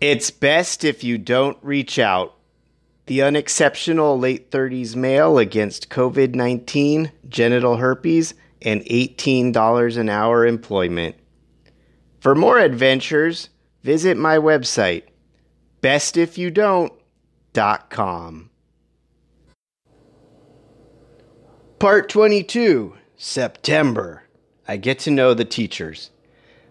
It's best if you don't reach out. The unexceptional late 30s male against COVID 19, genital herpes, and $18 an hour employment. For more adventures, visit my website, bestifyoudont.com. Part 22 September. I get to know the teachers.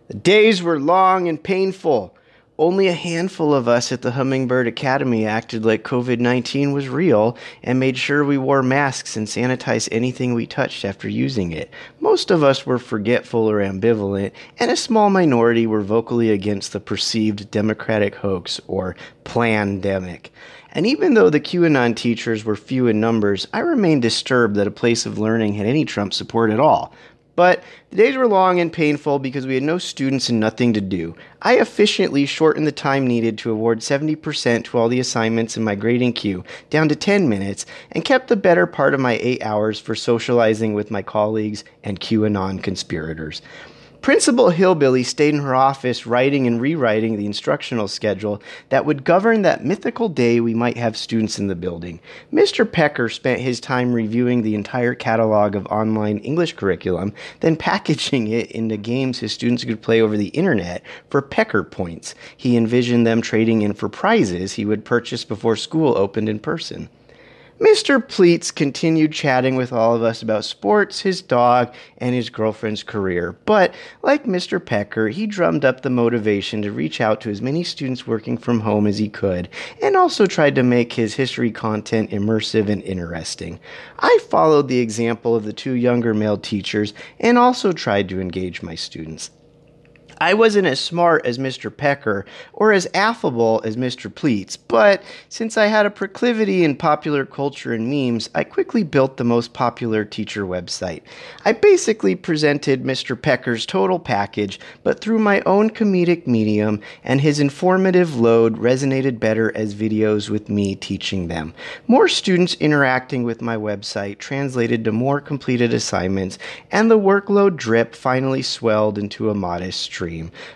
The days were long and painful. Only a handful of us at the Hummingbird Academy acted like COVID 19 was real and made sure we wore masks and sanitized anything we touched after using it. Most of us were forgetful or ambivalent, and a small minority were vocally against the perceived democratic hoax or plandemic. And even though the QAnon teachers were few in numbers, I remained disturbed that a place of learning had any Trump support at all. But the days were long and painful because we had no students and nothing to do. I efficiently shortened the time needed to award 70% to all the assignments in my grading queue down to 10 minutes and kept the better part of my 8 hours for socializing with my colleagues and QAnon conspirators. Principal Hillbilly stayed in her office writing and rewriting the instructional schedule that would govern that mythical day we might have students in the building. Mr. Pecker spent his time reviewing the entire catalog of online English curriculum, then packaging it into games his students could play over the internet for Pecker points. He envisioned them trading in for prizes he would purchase before school opened in person. Mr. Pleats continued chatting with all of us about sports, his dog, and his girlfriend's career. But, like Mr. Pecker, he drummed up the motivation to reach out to as many students working from home as he could, and also tried to make his history content immersive and interesting. I followed the example of the two younger male teachers and also tried to engage my students. I wasn't as smart as Mr. Pecker or as affable as Mr. Pleats, but since I had a proclivity in popular culture and memes, I quickly built the most popular teacher website. I basically presented Mr. Pecker's total package, but through my own comedic medium, and his informative load resonated better as videos with me teaching them. More students interacting with my website translated to more completed assignments, and the workload drip finally swelled into a modest stream.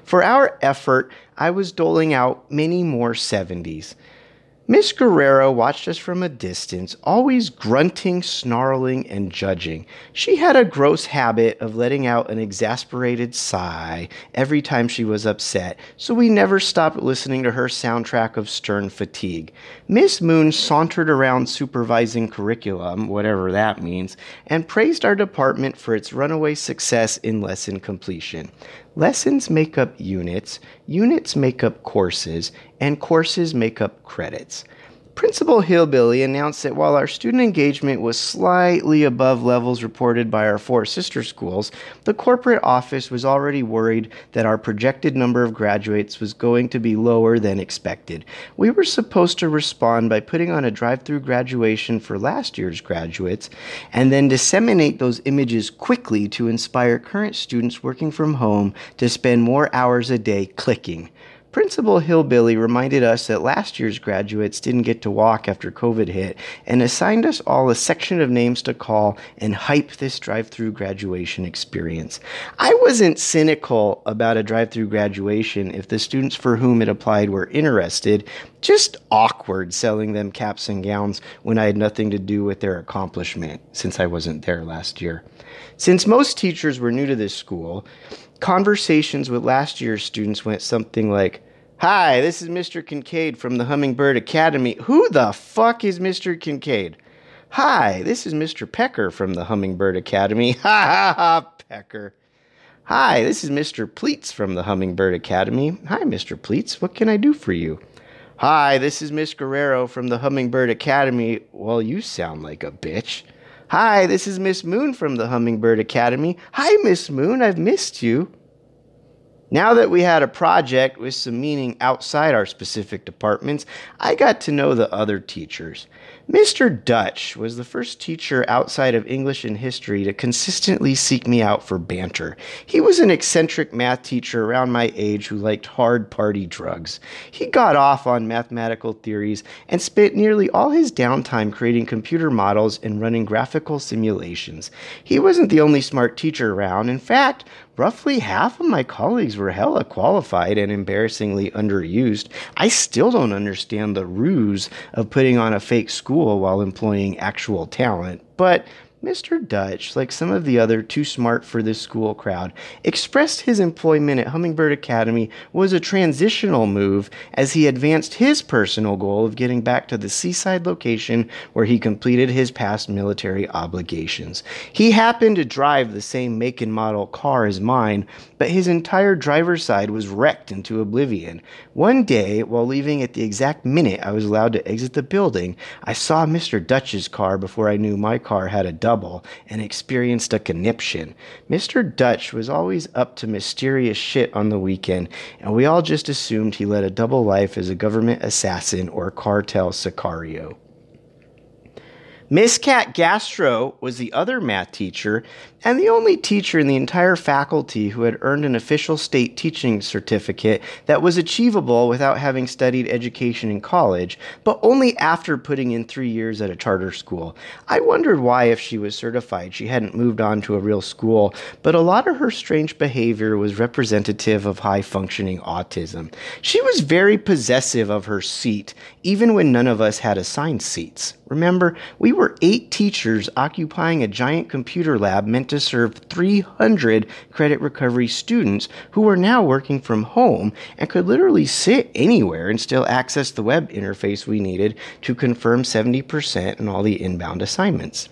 For our effort, I was doling out many more 70s. Miss Guerrero watched us from a distance, always grunting, snarling, and judging. She had a gross habit of letting out an exasperated sigh every time she was upset, so we never stopped listening to her soundtrack of stern fatigue. Miss Moon sauntered around supervising curriculum, whatever that means, and praised our department for its runaway success in lesson completion. Lessons make up units, units make up courses, and courses make up credits. Principal Hillbilly announced that while our student engagement was slightly above levels reported by our four sister schools, the corporate office was already worried that our projected number of graduates was going to be lower than expected. We were supposed to respond by putting on a drive through graduation for last year's graduates and then disseminate those images quickly to inspire current students working from home to spend more hours a day clicking. Principal Hillbilly reminded us that last year's graduates didn't get to walk after COVID hit and assigned us all a section of names to call and hype this drive through graduation experience. I wasn't cynical about a drive through graduation if the students for whom it applied were interested, just awkward selling them caps and gowns when I had nothing to do with their accomplishment since I wasn't there last year. Since most teachers were new to this school, conversations with last year's students went something like, Hi, this is Mr. Kincaid from the Hummingbird Academy. Who the fuck is Mr. Kincaid? Hi, this is Mr. Pecker from the Hummingbird Academy. Ha ha ha, Pecker. Hi, this is Mr. Pleats from the Hummingbird Academy. Hi, Mr. Pleats. What can I do for you? Hi, this is Miss Guerrero from the Hummingbird Academy. Well, you sound like a bitch. Hi, this is Miss Moon from the Hummingbird Academy. Hi, Miss Moon, I've missed you. Now that we had a project with some meaning outside our specific departments, I got to know the other teachers. Mr. Dutch was the first teacher outside of English and history to consistently seek me out for banter. He was an eccentric math teacher around my age who liked hard party drugs. He got off on mathematical theories and spent nearly all his downtime creating computer models and running graphical simulations. He wasn't the only smart teacher around. In fact, Roughly half of my colleagues were hella qualified and embarrassingly underused. I still don't understand the ruse of putting on a fake school while employing actual talent, but Mr. Dutch, like some of the other too smart for this school crowd, expressed his employment at Hummingbird Academy was a transitional move as he advanced his personal goal of getting back to the seaside location where he completed his past military obligations. He happened to drive the same make and model car as mine, but his entire driver's side was wrecked into oblivion. One day, while leaving at the exact minute I was allowed to exit the building, I saw Mr. Dutch's car before I knew my car had a double and experienced a conniption. Mr. Dutch was always up to mysterious shit on the weekend, and we all just assumed he led a double life as a government assassin or cartel sicario. Miss Cat Gastro was the other math teacher and the only teacher in the entire faculty who had earned an official state teaching certificate that was achievable without having studied education in college, but only after putting in three years at a charter school. I wondered why, if she was certified, she hadn't moved on to a real school, but a lot of her strange behavior was representative of high functioning autism. She was very possessive of her seat, even when none of us had assigned seats. Remember, we were eight teachers occupying a giant computer lab meant to serve 300 credit recovery students who were now working from home and could literally sit anywhere and still access the web interface we needed to confirm 70% in all the inbound assignments.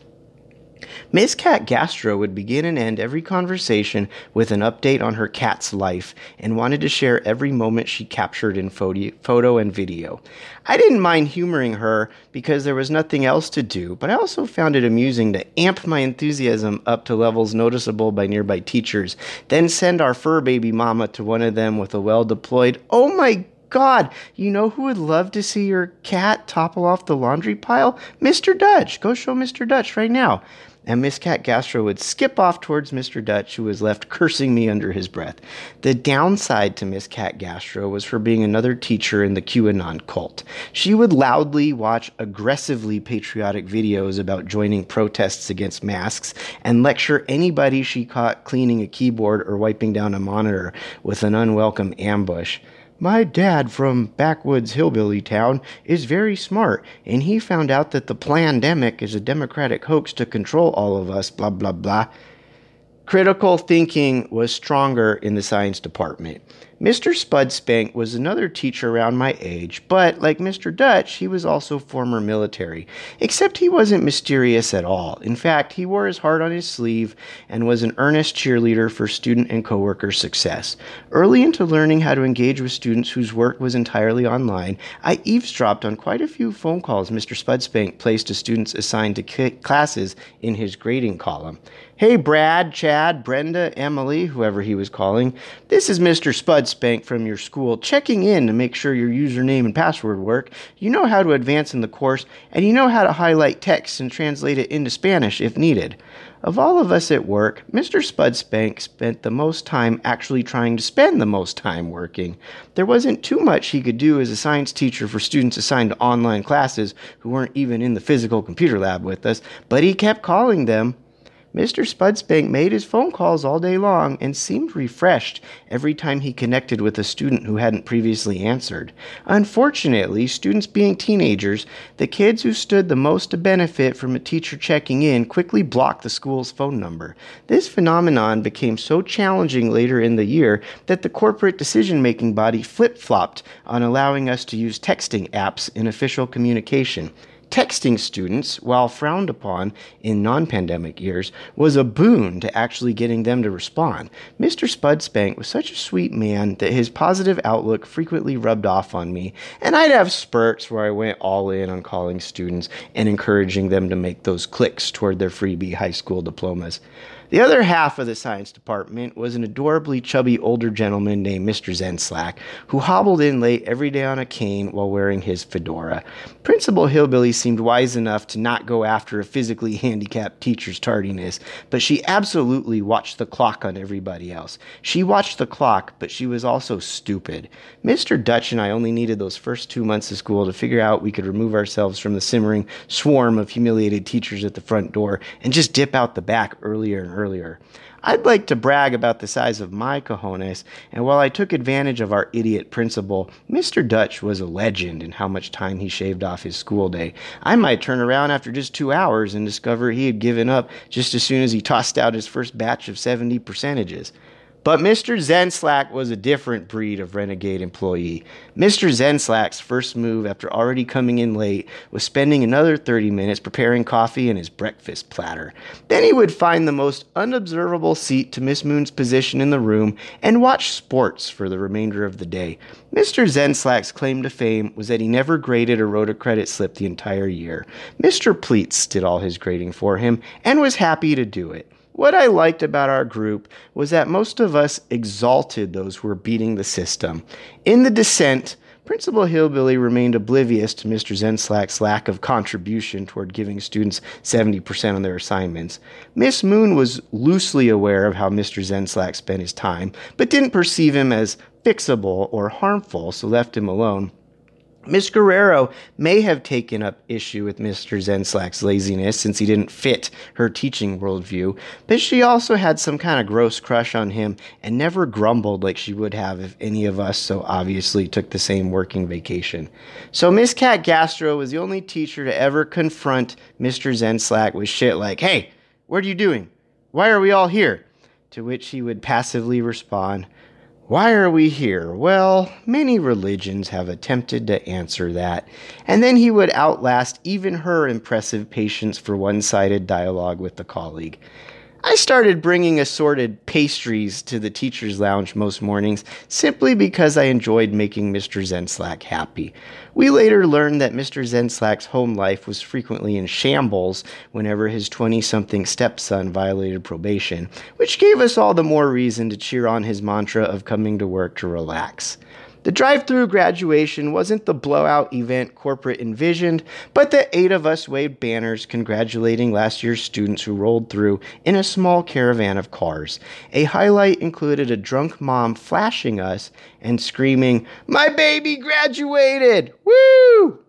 Miss Cat Gastro would begin and end every conversation with an update on her cat's life and wanted to share every moment she captured in photo and video. I didn't mind humoring her because there was nothing else to do, but I also found it amusing to amp my enthusiasm up to levels noticeable by nearby teachers, then send our fur baby mama to one of them with a well deployed, oh my God, you know who would love to see your cat topple off the laundry pile? Mr. Dutch. Go show Mr. Dutch right now and Miss Cat Gastro would skip off towards Mr. Dutch, who was left cursing me under his breath. The downside to Miss Cat Gastro was her being another teacher in the QAnon cult. She would loudly watch aggressively patriotic videos about joining protests against masks and lecture anybody she caught cleaning a keyboard or wiping down a monitor with an unwelcome ambush. My dad from backwoods hillbilly town is very smart, and he found out that the plandemic is a democratic hoax to control all of us, blah, blah, blah. Critical thinking was stronger in the science department. Mr. Spudspank was another teacher around my age, but like Mr. Dutch, he was also former military. Except he wasn't mysterious at all. In fact, he wore his heart on his sleeve and was an earnest cheerleader for student and coworker success. Early into learning how to engage with students whose work was entirely online, I eavesdropped on quite a few phone calls Mr. Spudspank placed to students assigned to classes in his grading column. Hey, Brad, Chad, Brenda, Emily, whoever he was calling. This is Mr. Spudspank from your school checking in to make sure your username and password work. You know how to advance in the course, and you know how to highlight text and translate it into Spanish if needed. Of all of us at work, Mr. Spudspank spent the most time actually trying to spend the most time working. There wasn't too much he could do as a science teacher for students assigned to online classes who weren't even in the physical computer lab with us, but he kept calling them. Mr. Spudspank made his phone calls all day long and seemed refreshed every time he connected with a student who hadn't previously answered. Unfortunately, students being teenagers, the kids who stood the most to benefit from a teacher checking in quickly blocked the school's phone number. This phenomenon became so challenging later in the year that the corporate decision making body flip flopped on allowing us to use texting apps in official communication texting students, while frowned upon in non pandemic years, was a boon to actually getting them to respond. Mr. Spudspank was such a sweet man that his positive outlook frequently rubbed off on me, and I'd have spurts where I went all in on calling students and encouraging them to make those clicks toward their freebie high school diplomas. The other half of the science department was an adorably chubby older gentleman named Mr. Zenslack, who hobbled in late every day on a cane while wearing his fedora. Principal Hillbilly seemed wise enough to not go after a physically handicapped teacher's tardiness, but she absolutely watched the clock on everybody else. She watched the clock, but she was also stupid. Mr. Dutch and I only needed those first two months of school to figure out we could remove ourselves from the simmering swarm of humiliated teachers at the front door and just dip out the back earlier and earlier earlier. I'd like to brag about the size of my cojones, and while I took advantage of our idiot principal, Mr. Dutch was a legend in how much time he shaved off his school day. I might turn around after just two hours and discover he had given up just as soon as he tossed out his first batch of 70 percentages. But Mr. Zenslack was a different breed of renegade employee. Mr. Zenslack's first move after already coming in late was spending another 30 minutes preparing coffee and his breakfast platter. Then he would find the most unobservable seat to Miss Moon's position in the room and watch sports for the remainder of the day. Mr. Zenslack's claim to fame was that he never graded or wrote a credit slip the entire year. Mr. Pleats did all his grading for him and was happy to do it. What I liked about our group was that most of us exalted those who were beating the system. In the dissent, Principal Hillbilly remained oblivious to Mr. Zenslack's lack of contribution toward giving students 70% on their assignments. Miss Moon was loosely aware of how Mr. Zenslack spent his time, but didn't perceive him as fixable or harmful, so left him alone. Miss Guerrero may have taken up issue with Mr. Zenslack's laziness since he didn't fit her teaching worldview, but she also had some kind of gross crush on him and never grumbled like she would have if any of us so obviously took the same working vacation. So Miss Cat Gastro was the only teacher to ever confront Mr. Zenslack with shit like, Hey, what are you doing? Why are we all here? To which he would passively respond, why are we here? Well, many religions have attempted to answer that, and then he would outlast even her impressive patience for one sided dialogue with the colleague. I started bringing assorted pastries to the teacher's lounge most mornings simply because I enjoyed making Mr. Zenslack happy. We later learned that Mr. Zenslack's home life was frequently in shambles whenever his 20 something stepson violated probation, which gave us all the more reason to cheer on his mantra of coming to work to relax. The drive through graduation wasn't the blowout event corporate envisioned, but the eight of us waved banners congratulating last year's students who rolled through in a small caravan of cars. A highlight included a drunk mom flashing us and screaming, My baby graduated! Woo!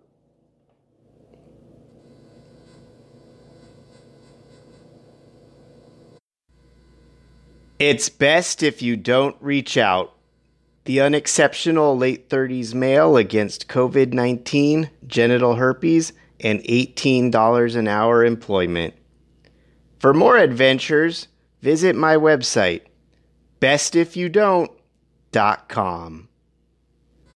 It's best if you don't reach out the unexceptional late 30s male against COVID 19, genital herpes, and $18 an hour employment. For more adventures, visit my website, bestifyoudont.com.